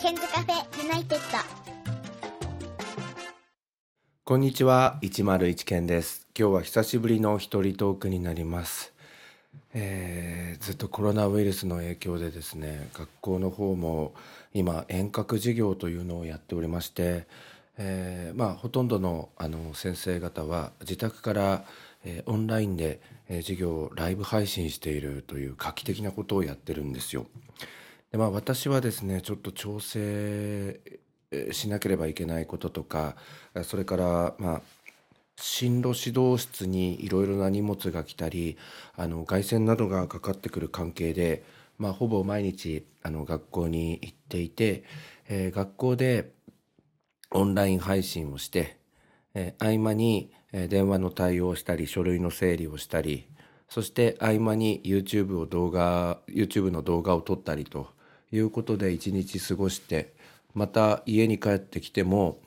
ケンズカフェユナイテッド。こんにちは101健です。今日は久しぶりの一人トークになります、えーずっとコロナウイルスの影響でですね学校の方も今遠隔授業というのをやっておりまして、えーまあほとんどのあの先生方は自宅から、えーオンラインで、え授業をライブ配信しているという画期的なことをやってるんですよ。でまあ私はですねちょっと調整しなければいけないこととかそれからまあ進路指導室にいろいろな荷物が来たりあの外線などがかかってくる関係で、まあ、ほぼ毎日あの学校に行っていて、えー学校でオンライン配信をして、えー合間に、電話の対応をしたり書類の整理をしたりそして合間に YouTube を動画 YouTube の動画を撮ったりということで一日過ごしてまた家に帰ってきても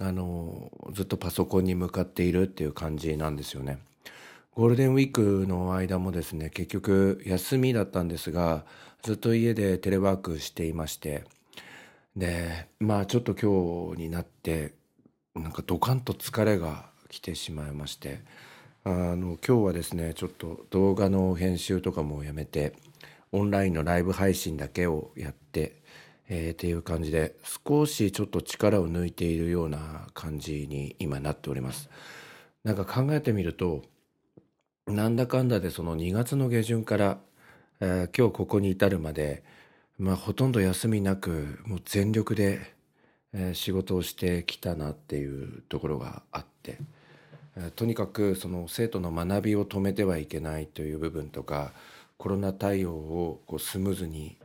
あのずっとパソコンに向かっているっていう感じなんですよね。ゴールデンウィークの間もですね結局休みだったんですがずっと家でテレワークしていましてでまあちょっと今日になってなんかドカンと疲れが来てしまいましてあの今日はですねちょっと動画の編集とかもやめてオンラインのライブ配信だけをやって、えーっていう感じで少しちょっと力を抜いているような感じに今なっております。なんか考えてみるとなんだかんだでその2月の下旬から、えー今日ここに至るまで、まあ、ほとんど休みなくもう全力で、えー仕事をしてきたなっていうところがあって、えーとにかくその生徒の学びを止めてはいけないという部分とかコロナ対応をこうスムーズに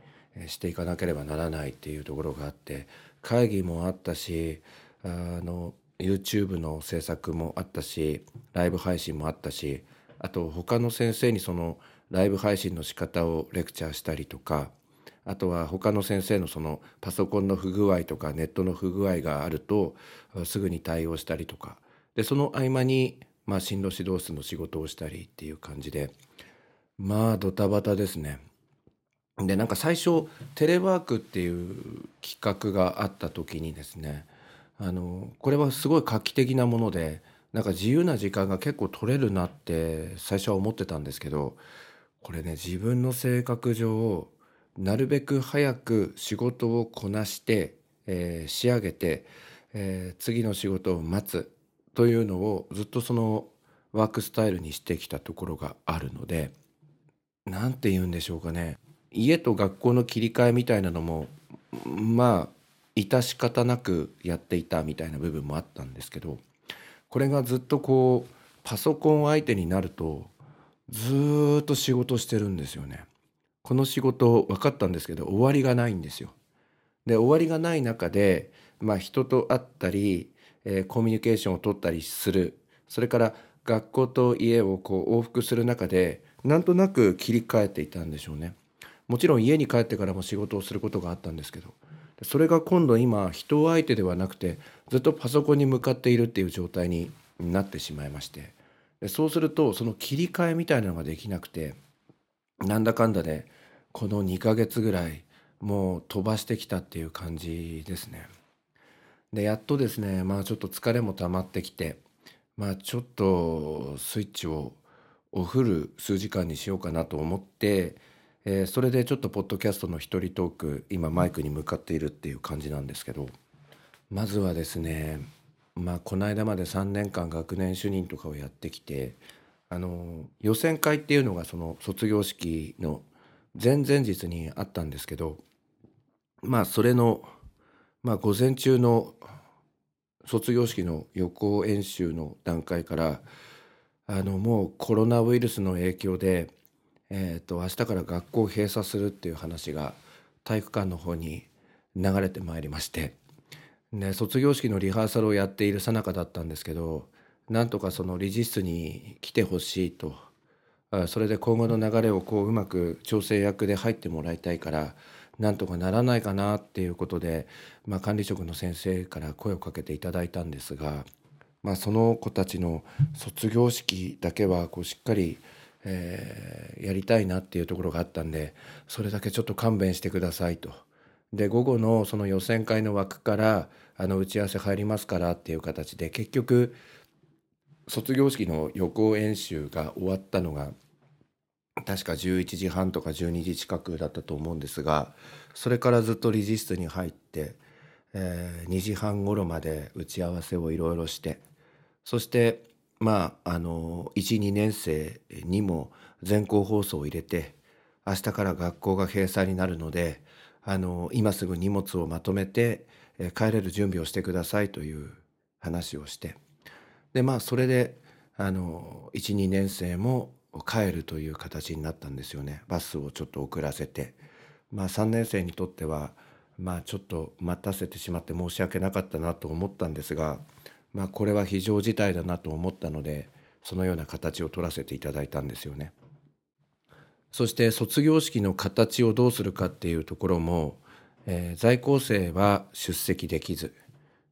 していかなければならないっていうところがあって会議もあったしあの YouTube の制作もあったしライブ配信もあったしあと他の先生にそのライブ配信の仕方をレクチャーしたりとかあとは他の先生のそのパソコンの不具合とかネットの不具合があるとすぐに対応したりとか。でその合間に、まあ、進路指導室の仕事をしたりっていう感じでまあドタバタですね。でなんか最初テレワークっていう企画があった時にですねあのこれはすごい画期的なものでなんか自由な時間が結構取れるなって最初は思ってたんですけどこれね自分の性格上なるべく早く仕事をこなして、えー仕上げて、えー次の仕事を待つというのをずっとそのワークスタイルにしてきたところがあるのでなんて言うんでしょうかね家と学校の切り替えみたいなのもまあ致し方なくやっていたみたいな部分もあったんですけどこれがずっとこうパソコン相手になるとずーっと仕事してるんですよね。この仕事分かったんですけど終わりがないんですよ。で終わりがない中で、まあ、人と会ったり、えーコミュニケーションを取ったりするそれから学校と家をこう往復する中でなんとなく切り替えていたんでしょうね。もちろん家に帰ってからも仕事をすることがあったんですけどそれが今度今人相手ではなくてずっとパソコンに向かっているっていう状態になってしまいましてでそうするとその切り替えみたいなのができなくてなんだかんだでこの2ヶ月ぐらいもう飛ばしてきたっていう感じですね。でやっとですねまあちょっと疲れも溜まってきてまあちょっとスイッチをおフル数時間にしようかなと思って、えーそれでちょっとポッドキャストの一人トーク今マイクに向かっているっていう感じなんですけどまずはですねまあこの間まで3年間学年主任とかをやってきてあの予選会っていうのがその卒業式の前々日にあったんですけどまあそれのまあ午前中の卒業式の予行演習の段階からあのもうコロナウイルスの影響で、えー、と明日から学校を閉鎖するっていう話が体育館の方に流れてまいりまして、ね、卒業式のリハーサルをやっている最中だったんですけどなんとかその理事室に来てほしいと。あそれで今後の流れをこううまく調整役で入ってもらいたいからなんとかならないかなっていうことで、まあ、管理職の先生から声をかけていただいたんですが、まあ、その子たちの卒業式だけはこうしっかり、えーやりたいなっていうところがあったんでそれだけちょっと勘弁してくださいと。で午後のその予選会の枠からあの打ち合わせ入りますからっていう形で結局卒業式の予行演習が終わったのが確か11時半とか12時近くだったと思うんですがそれからずっと理事室に入って、えー、2時半頃まで打ち合わせをいろいろしてそしてまああの12年生にも全校放送を入れて明日から学校が閉鎖になるのであの今すぐ荷物をまとめて、え帰れる準備をしてくださいという話をしてでまあそれであの12年生も帰るという形になったんですよね。バスをちょっと遅らせて。まあ3年生にとってはまあちょっと待たせてしまって申し訳なかったなと思ったんですがまあこれは非常事態だなと思ったのでそのような形を取らせていただいたんですよね。そして卒業式の形をどうするかっていうところも、えー、在校生は出席できず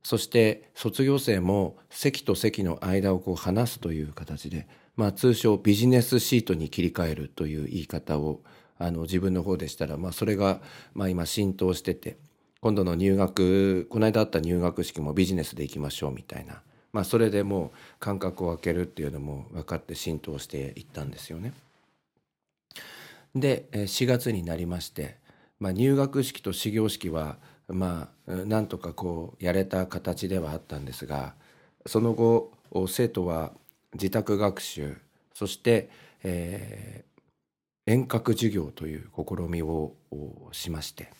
そして卒業生も席と席の間をこう離すという形で、まあ、通称ビジネスシートに切り替えるという言い方をあの自分の方でしたら、まあ、それがまあ今浸透してて今度の入学この間あった入学式もビジネスで行きましょうみたいな、まあ、それでもう間隔を空けるっていうのも分かって浸透していったんですよね。で4月になりまして、まあ、入学式と始業式はまあなんとかこうやれた形ではあったんですがその後生徒は自宅学習そして、えー、遠隔授業という試みをしまして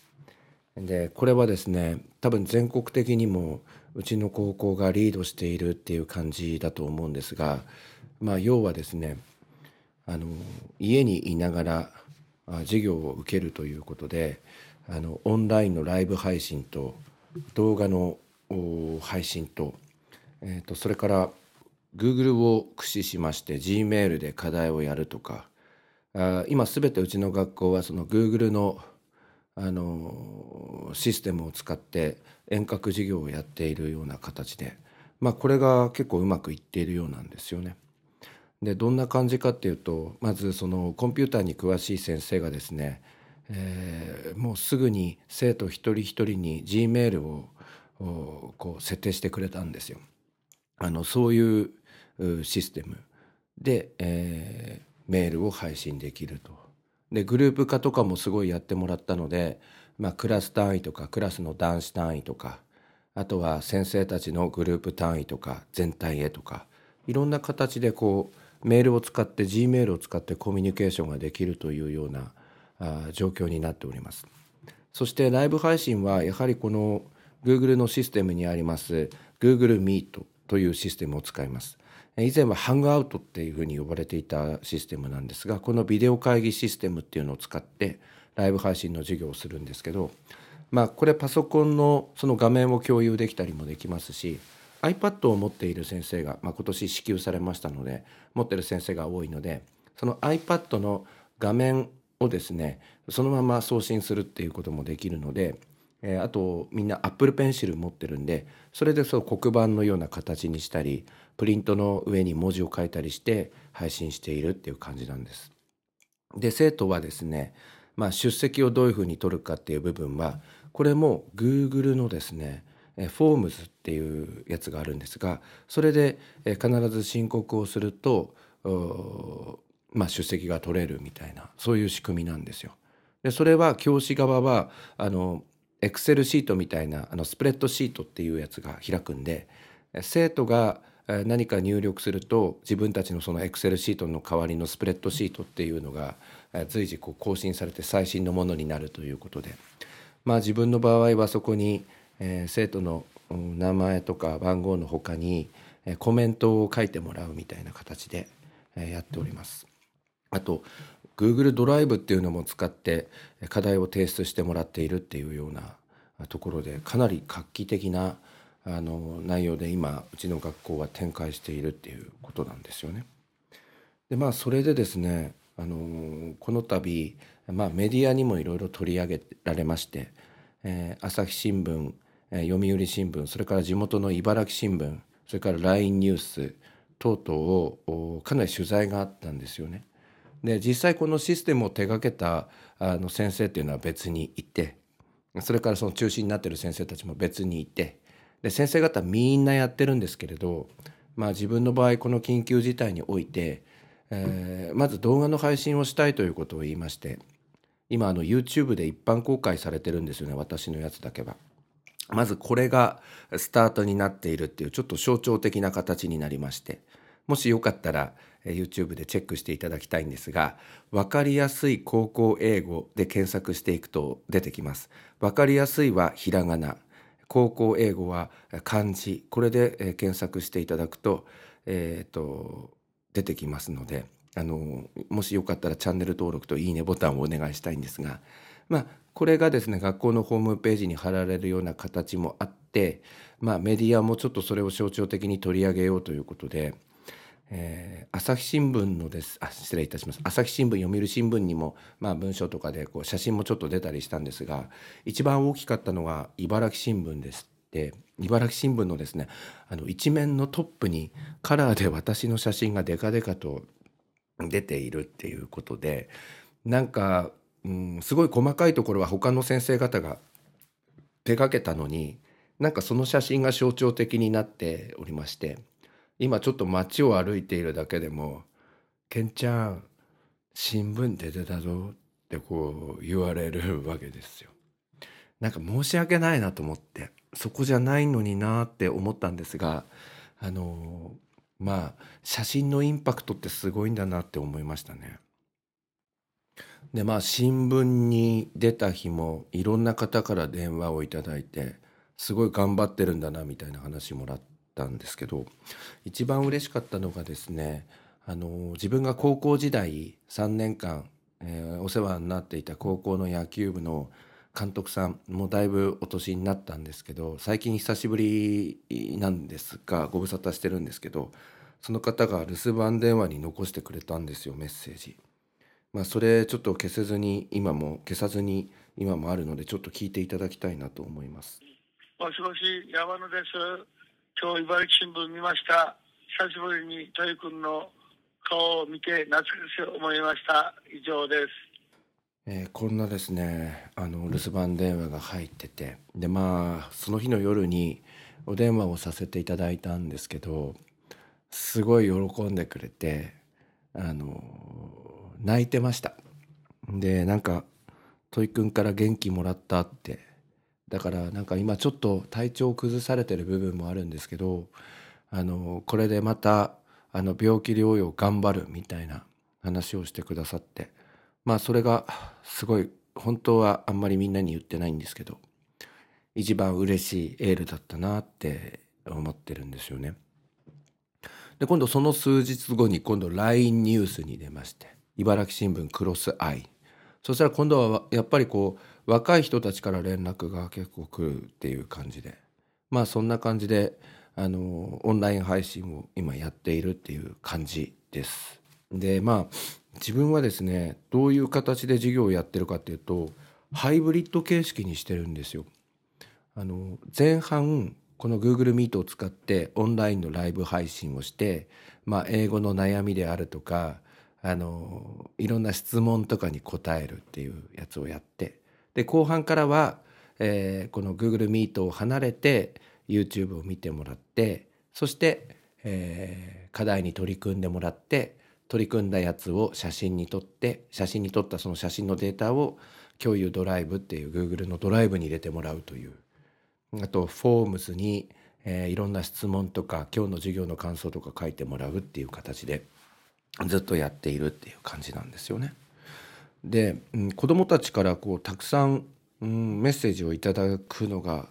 でこれはですね多分全国的にもうちの高校がリードしているっていう感じだと思うんですがまあ要はですねあの家にいながら授業を受けるということであのオンラインのライブ配信と動画の配信と,、えーと、それから Google を駆使しまして Gmail で課題をやるとかあ今全てうちの学校はその Google のあのシステムを使って遠隔授業をやっているような形で、まあ、これが結構うまくいっているようなんですよね。でどんな感じかっていうとまずそのコンピューターに詳しい先生がですね、えー、もうすぐに生徒一人一人に G メールをこう設定してくれたんですよ。あのそういうシステムで、えー、メールを配信できると。でグループ化とかもすごいやってもらったので、まあ、クラス単位とかクラスの男子単位とかあとは先生たちのグループ単位とか全体へとかいろんな形でこうメールを使って G メールを使ってコミュニケーションができるというようなあ状況になっております。そしてライブ配信はやはりこの Google のシステムにあります Google Meet というシステムを使います。以前はハングアウトっていうふうに呼ばれていたシステムなんですがこのビデオ会議システムっていうのを使ってライブ配信の授業をするんですけどまあこれパソコンのその画面を共有できたりもできますし iPad を持っている先生が、まあ、今年支給されましたので持ってる先生が多いのでその iPad の画面をですねそのまま送信するっていうこともできるので、えー、あとみんな Apple Pencil 持ってるんでそれでそう黒板のような形にしたりプリントの上に文字を書いたりして配信しているっていう感じなんです。で生徒はですね、まあ、出席をどういうふうに取るかっていう部分はこれも Google のですねフォームズっていうやつがあるんですがそれで必ず申告をすると、まあ、出席が取れるみたいなそういう仕組みなんですよ。でそれは教師側はあのエクセルシートみたいなあのスプレッドシートっていうやつが開くんで生徒が何か入力すると自分たちのそのエクセルシートの代わりのスプレッドシートっていうのが随時こう更新されて最新のものになるということでまあ自分の場合はそこに、生徒の名前とか番号のほかに、コメントを書いてもらうみたいな形で、やっております。あと Google ドライブっていうのも使って課題を提出してもらっているっていうようなところでかなり画期的なあの内容で今うちの学校は展開しているっていうことなんですよね。でまあそれでですねあのこの度、まあ、メディアにもいろいろ取り上げられまして、えー、朝日新聞読売新聞それから地元の茨城新聞それから LINE ニュース等々をかなり取材があったんですよね。で実際このシステムを手がけたあの先生っていうのは別にいてそれからその中心になってる先生たちも別にいてで先生方みんなやってるんですけれど、まあ、自分の場合この緊急事態において、えー、まず動画の配信をしたいということを言いまして今あの YouTube で一般公開されてるんですよね私のやつだけは。まずこれがスタートになっているっていうちょっと象徴的な形になりましてもしよかったら YouTube でチェックしていただきたいんですが分かりやすい高校英語で検索していくと出てきます。分かりやすいはひらがな。高校英語は漢字。これで検索していただくと,、えーと、出てきますのであのもしよかったらチャンネル登録といいねボタンをお願いしたいんですがまあこれがですね学校のホームページに貼られるような形もあって、まあ、メディアもちょっとそれを象徴的に取り上げようということで、えー、朝日新聞のですあ失礼いたします。朝日新聞読売新聞にも、まあ、文章とかでこう写真もちょっと出たりしたんですが一番大きかったのが茨城新聞ですって茨城新聞のですねあの一面のトップにカラーで私の写真がデカデカと出ているっていうことでなんかうん、すごい細かいところは他の先生方が手がけたのになんかその写真が象徴的になっておりまして今ちょっと街を歩いているだけでも「ケンちゃん新聞出てたぞ」ってこう言われるわけですよ。なんか申し訳ないなと思ってそこじゃないのになって思ったんですがあのまあ写真のインパクトってすごいんだなって思いましたね。でまあ新聞に出た日もいろんな方から電話をいただいてすごい頑張ってるんだなみたいな話もらったんですけど一番嬉しかったのがですねあの自分が高校時代3年間、えー、お世話になっていた高校の野球部の監督さんもだいぶお年になったんですけど最近久しぶりなんですがご無沙汰してるんですけどその方が留守番電話に残してくれたんですよメッセージ。まあ、それちょっと消せずに今も消さずに今もあるのでちょっと聞いていただきたいなと思いますもしもし山野です今日茨城新聞見ました。久しぶりに豊君の顔を見て懐かしく思いました。以上です。えー、こんなですねあの留守番電話が入ってて。でまあその日の夜にお電話をさせていただいたんですけどすごい喜んでくれてあの泣いてました。でなんかトイくんから元気もらったってだからなんか今ちょっと体調を崩されてる部分もあるんですけどあのこれでまたあの病気療養頑張るみたいな話をしてくださってまあそれがすごい本当はあんまりみんなに言ってないんですけど一番嬉しいエールだったなって思ってるんですよね。で今度その数日後に今度 LINE ニュースに出まして茨城新聞クロスアイそしたら今度はやっぱりこう若い人たちから連絡が結構来るっていう感じでまあそんな感じであのオンライン配信を今やっているっていう感じです。でまあ自分はですねどういう形で授業をやってるかっていうとハイブリッド形式にしてるんですよ。あの前半この Google Meet を使ってオンラインのライブ配信をして、まあ、英語の悩みであるとかあのいろんな質問とかに答えるっていうやつをやってで後半からは、えー、この Google Meet を離れて YouTube を見てもらってそして、えー、課題に取り組んでもらって取り組んだやつを写真に撮って写真に撮ったその写真のデータを共有ドライブっていう Google のドライブに入れてもらうというあとフォームズに、えー、いろんな質問とか今日の授業の感想とか書いてもらうっていう形でずっとやっているっていう感じなんですよね。で、うん、子どもたちからこうたくさん、うん、メッセージをいただくのが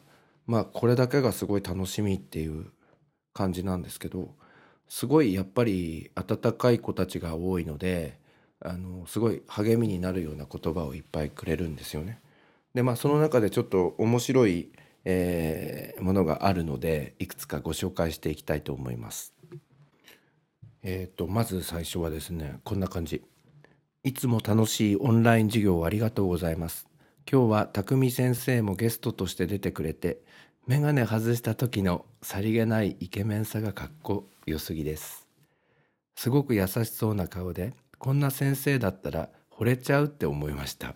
まあこれだけがすごい楽しみっていう感じなんですけどすごいやっぱり温かい子たちが多いのであのすごい励みになるような言葉をいっぱいくれるんですよね。でまあその中でちょっと面白い、えー、ものがあるのでいくつかご紹介していきたいと思います。えーと、まず最初はですねこんな感じいつも楽しいオンライン授業ありがとうございます。今日は匠先生もゲストとして出てくれて眼鏡外した時のさりげないイケメンさがかっこよすぎです。すごく優しそうな顔でこんな先生だったら惚れちゃうって思いました。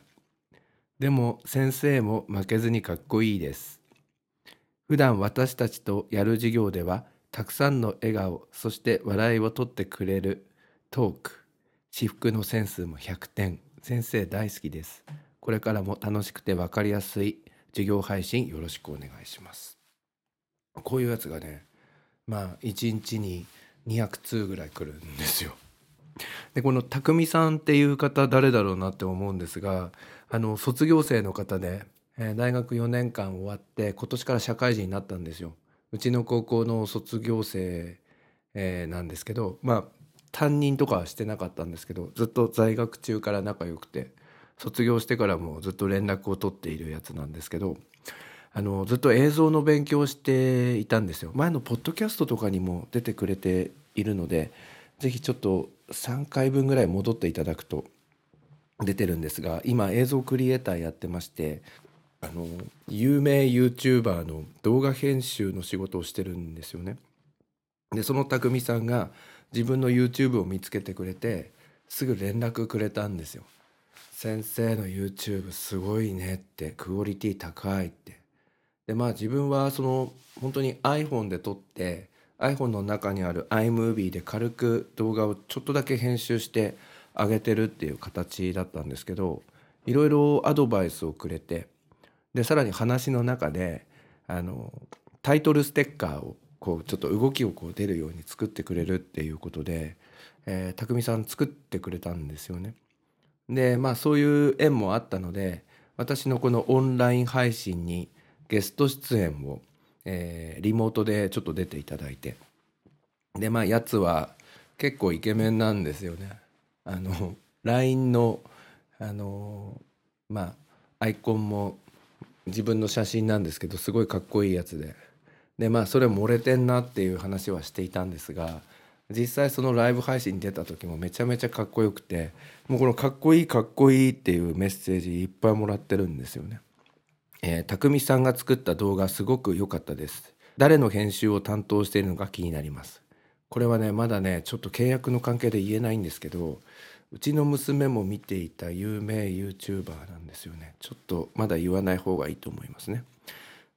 でも先生も負けずにかっこいいです。普段私たちとやる授業ではたくさんの笑顔そして笑いを取ってくれるトーク。私服のセンスも100点。先生大好きです。これからも楽しくて分かりやすい授業配信よろしくお願いします。こういうやつがねまあ1日に200通ぐらい来るんですよ。でこの匠さんっていう方誰だろうなって思うんですがあの卒業生の方で、えー大学4年間終わって今年から社会人になったんですよ。うちの高校の卒業生、えーなんですけどまあ担任とかはしてなかったんですけどずっと在学中から仲良くて卒業してからもずっと連絡を取っているやつなんですけどあのずっと映像の勉強をしていたんですよ前のポッドキャストとかにも出てくれているのでぜひちょっと3回分ぐらい戻っていただくと出てるんですが今映像クリエイターやってましてあの有名 YouTuber の動画編集の仕事をしてるんですよね。でその匠さんが自分の YouTube を見つけてくれてすぐ連絡くれたんですよ。先生の YouTube すごいねってクオリティ高いって。でまあ自分はその本当に iPhone で撮って iPhone の中にある iMovie で軽く動画をちょっとだけ編集して上げてるっていう形だったんですけどいろいろアドバイスをくれてでさらに話の中であのタイトルステッカーをこうちょっと動きをこう出るように作ってくれるっていうことで、えー、匠さん作ってくれたんですよね。でまあそういう縁もあったので私のこのオンライン配信にゲスト出演を、えーリモートでちょっと出ていただいてでまあやつは結構イケメンなんですよね。あの LINE のあのまあアイコンも自分の写真なんですけどすごいかっこいいやつででまあそれ漏れてんなっていう話はしていたんですが実際そのライブ配信に出た時もめちゃめちゃかっこよくてもうこのかっこいいかっこいいっていうメッセージいっぱいもらってるんですよね。えー、匠さんが作った動画すごく良かったです。誰の編集を担当しているのか気になります。これはねまだねちょっと契約の関係で言えないんですけどうちの娘も見ていた有名 YouTuber なんですよねちょっとまだ言わない方がいいと思いますね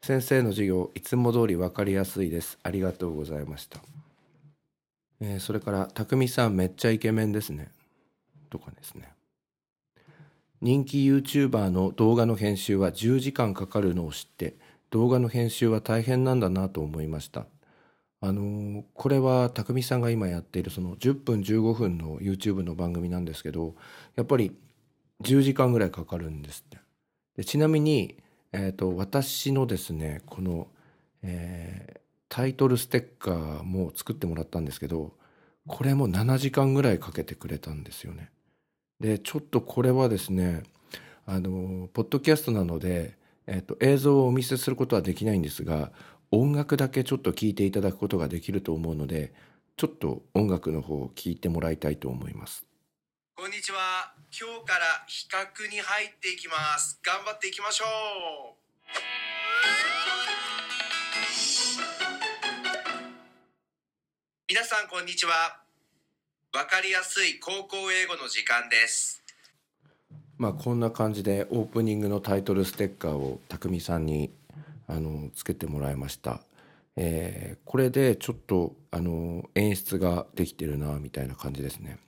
先生の授業いつも通り分かりやすいです。ありがとうございました、えーそれから匠さんめっちゃイケメンですね。とかですね。人気 YouTuber の動画の編集は10時間かかるのを知って動画の編集は大変なんだなと思いました。あのーこれは匠さんが今やっているその10分15分の YouTube の番組なんですけどやっぱり10時間ぐらいかかるんですって。でちなみに、えー、と私のですねこの、えータイトルステッカーも作ってもらったんですけどこれも7時間ぐらいかけてくれたんですよねでちょっとこれはですねあのポッドキャストなので、えー、と映像をお見せすることはできないんですが音楽だけちょっと聞いていただくことができると思うのでちょっと音楽の方を聞いてもらいたいと思いますこんにちは。今日から比較に入っていきます。頑張っていきましょう。皆さんこんにちは。わかりやすい高校英語の時間です。まあこんな感じでオープニングのタイトルステッカーを匠さんにあのつけてもらいました、えーこれでちょっとあの演出ができてるなみたいな感じですね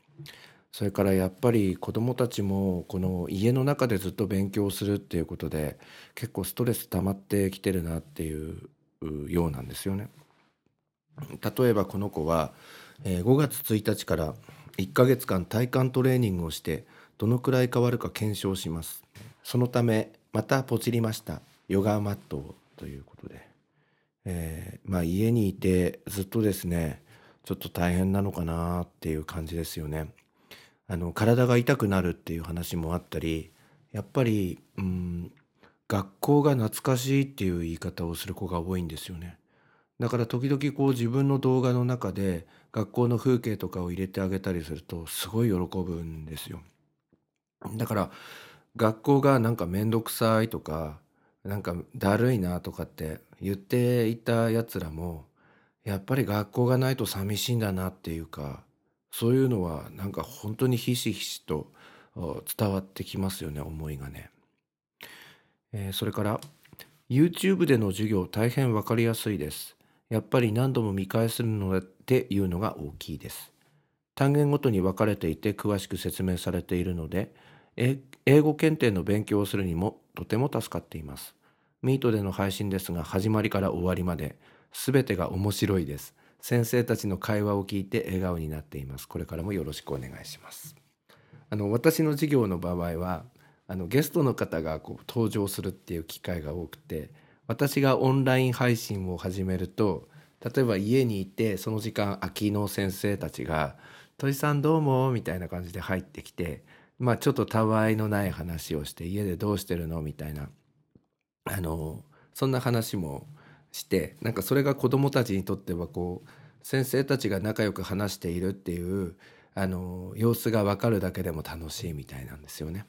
それからやっぱり子どもたちもこの家の中でずっと勉強するっていうことで結構ストレス溜まってきてるなっていうようなんですよね。例えばこの子は、5月1日から1ヶ月間体幹トレーニングをしてどのくらい変わるか検証します。そのためまたポチりましたヨガマットということで、えーまあ家にいてずっとですねちょっと大変なのかなっていう感じですよね。あの体が痛くなるっていう話もあったりやっぱりうん学校が懐かしいっていう言い方をする子が多いんですよねだから時々こう自分の動画の中で学校の風景とかを入れてあげたりするとすごい喜ぶんですよ。だから学校がなんか面倒くさいとかなんかだるいなとかって言っていたやつらもやっぱり学校がないと寂しいんだなっていうかそういうのはなんか本当にひしひしと伝わってきますよね思いがね。えーそれから YouTube での授業大変わかりやすいです。やっぱり何度も見返すのでっていうのが大きいです。単元ごとに分かれていて詳しく説明されているので、英語検定の勉強をするにもとても助かっています。ミートでの配信ですが始まりから終わりまで全てが面白いです。先生たちの会話を聞いて笑顔になっています。これからもよろしくお願いします。あの私の授業の場合はあのゲストの方がこう登場するっていう機会が多くて私がオンライン配信を始めると例えば家にいてその時間空きの先生たちが「鳥さんどうも」みたいな感じで入ってきてまあちょっとたわいのない話をして家でどうしてるの？みたいなあのそんな話もしてなんかそれが子どもたちにとってはこう先生たちが仲良く話しているっていうあの様子が分かるだけでも楽しいみたいなんですよね。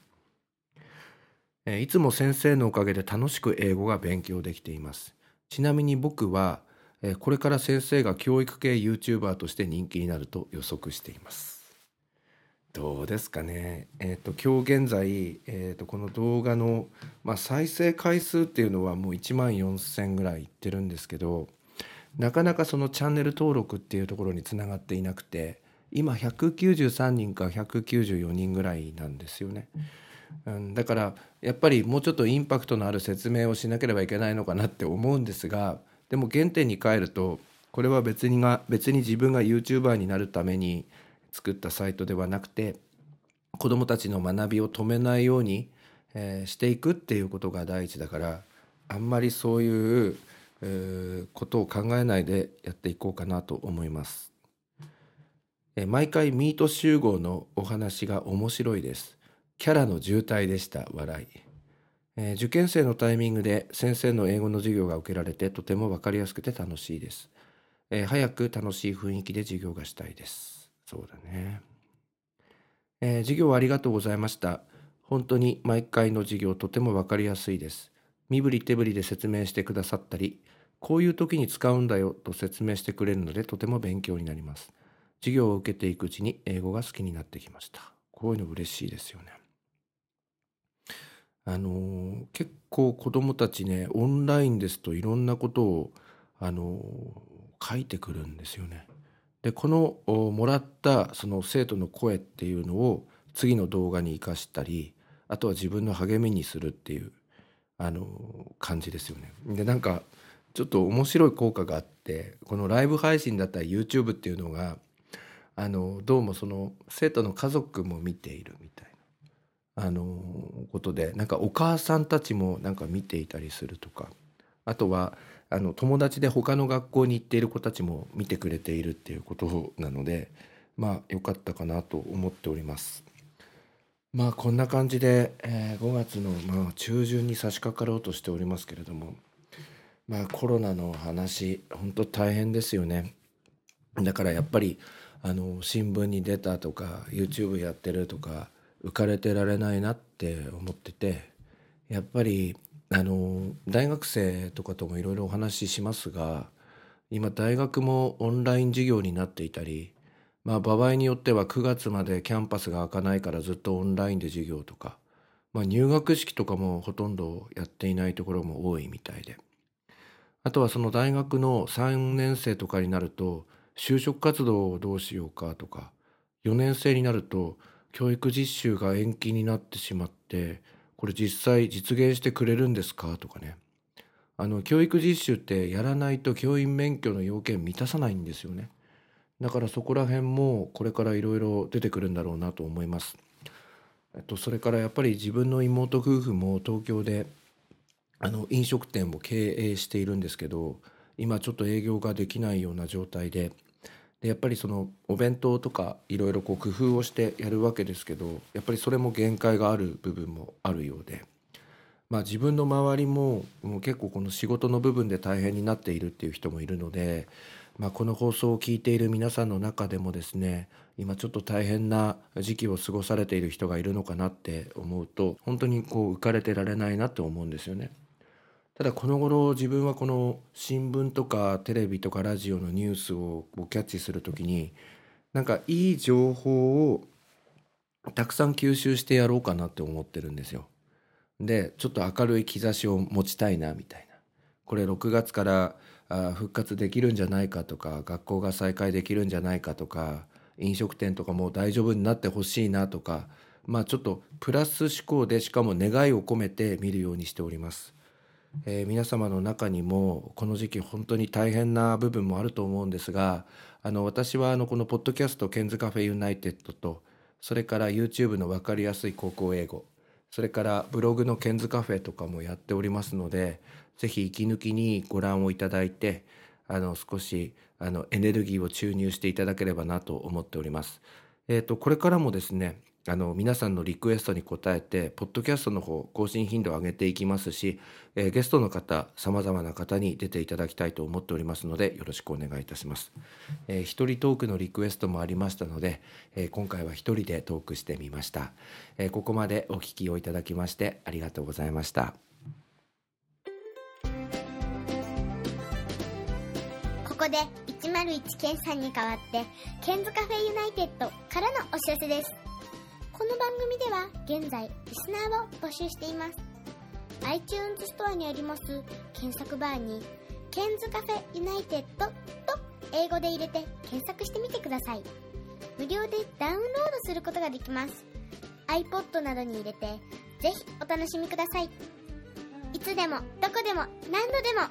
えいつも先生のおかげで楽しく英語が勉強できています。ちなみに僕は、これから先生が教育系 YouTuber として人気になると予測しています。どうですかね。えっ、と今日現在、えー、とこの動画の、まあ、再生回数っていうのはもう1万4,000ぐらいいってるんですけどなかなかそのチャンネル登録っていうところにつながっていなくて今193人か194人ぐらいなんですよね。うん、だからやっぱりもうちょっとインパクトのある説明をしなければいけないのかなって思うんですがでも原点に帰るとこれは別にが別に自分が YouTuber になるために作ったサイトではなくて子どもたちの学びを止めないように、えーしていくっていうことが第一だからあんまりそういう、えーことを考えないでやっていこうかなと思います。えー毎回ミート集合のお話が面白いです。キャラの渋滞でした笑い、えー受験生のタイミングで先生の英語の授業が受けられてとても分かりやすくて楽しいです、えー早く楽しい雰囲気で授業がしたいですそうだね、えー授業ありがとうございました。本当に毎回の授業とても分かりやすいです。身振り手振りで説明してくださったりこういう時に使うんだよと説明してくれるのでとても勉強になります。授業を受けていくうちに英語が好きになってきました。こういうの嬉しいですよね。あのー結構子どもたちねオンラインですといろんなことを、あのー書いてくるんですよね。でこのもらったその生徒の声っていうのを次の動画に生かしたりあとは自分の励みにするっていう、あの感じですよね。でなんかちょっと面白い効果があってこのライブ配信だったり YouTube っていうのがあのどうもその生徒の家族も見ているみたいなあのことでなんかお母さんたちもなんか見ていたりするとかあとはあの友達で他の学校に行っている子たちも見てくれているっていうことなのでまあ良かったかなと思っております。まあこんな感じで、えー5月のまあ中旬に差し掛かろうとしておりますけれどもまあコロナの話本当大変ですよね。だからやっぱりあの新聞に出たとか YouTube やってるとか浮かれてられないなって思っててやっぱりあの大学生とかともいろいろお話ししますが今大学もオンライン授業になっていたりまあ場合によっては9月までキャンパスが開かないからずっとオンラインで授業とか、まあ、入学式とかもほとんどやっていないところも多いみたいで。あとはその大学の3年生とかになると就職活動をどうしようかとか4年生になると教育実習が延期になってしまってこれ実際実現してくれるんですか？とかね。あの教育実習ってやらないと教員免許の要件満たさないんですよね。だからそこら辺もこれからいろいろ出てくるんだろうなと思います。えっとそれからやっぱり自分の妹夫婦も東京であの飲食店を経営しているんですけど今ちょっと営業ができないような状態ででやっぱりそのお弁当とかいろいろ工夫をしてやるわけですけどやっぱりそれも限界がある部分もあるようで、まあ、自分の周りももう結構この仕事の部分で大変になっているっていう人もいるので、まあ、この放送を聞いている皆さんの中でもですね今ちょっと大変な時期を過ごされている人がいるのかなって思うと本当にこう浮かれてられないなって思うんですよね。ただこの頃自分はこの新聞とかテレビとかラジオのニュースをキャッチするときになんかいい情報をたくさん吸収してやろうかなって思ってるんですよ。でちょっと明るい兆しを持ちたいなみたいなこれ6月から復活できるんじゃないかとか学校が再開できるんじゃないかとか飲食店とかも大丈夫になってほしいなとかまあちょっとプラス思考でしかも願いを込めて見るようにしております。えー皆様の中にもこの時期本当に大変な部分もあると思うんですがあの私はあのこのポッドキャストケンズカフェユナイテッドとそれから YouTube の分かりやすい高校英語それからブログのケンズカフェとかもやっておりますのでぜひ息抜きにご覧をいただいてあの少しあのエネルギーを注入していただければなと思っております。えー、とこれからもですねあの皆さんのリクエストに応えてポッドキャストの方更新頻度を上げていきますし、えーゲストの方さまざまな方に出ていただきたいと思っておりますのでよろしくお願いいたします。えー一人トークのリクエストもありましたので、えー今回は一人でトークしてみました、えーここまでお聞きをいただきましてありがとうございました。ここで101ケンさんに代わって、ケンズカフェユナイテッドからのお知らせです。この番組では現在、リスナーを募集しています。iTunes ストアにあります検索バーに、ケンズカフェユナイテッドと英語で入れて検索してみてください。無料でダウンロードすることができます。iPod などに入れて、ぜひお楽しみください。いつでも、どこでも、何度でも、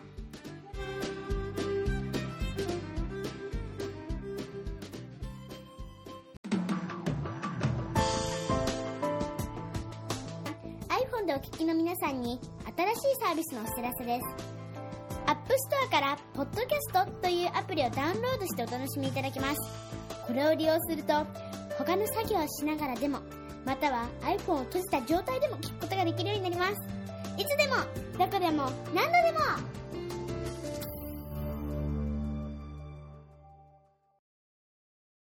さんに新しいサービスのお知らせです。App Store から Podcast というアプリをダウンロードしてお楽しみいただけます。これを利用すると他の作業をしながらでもまたは iPhone を閉じた状態でも聞くことができるようになります。いつでもどこでも何度でも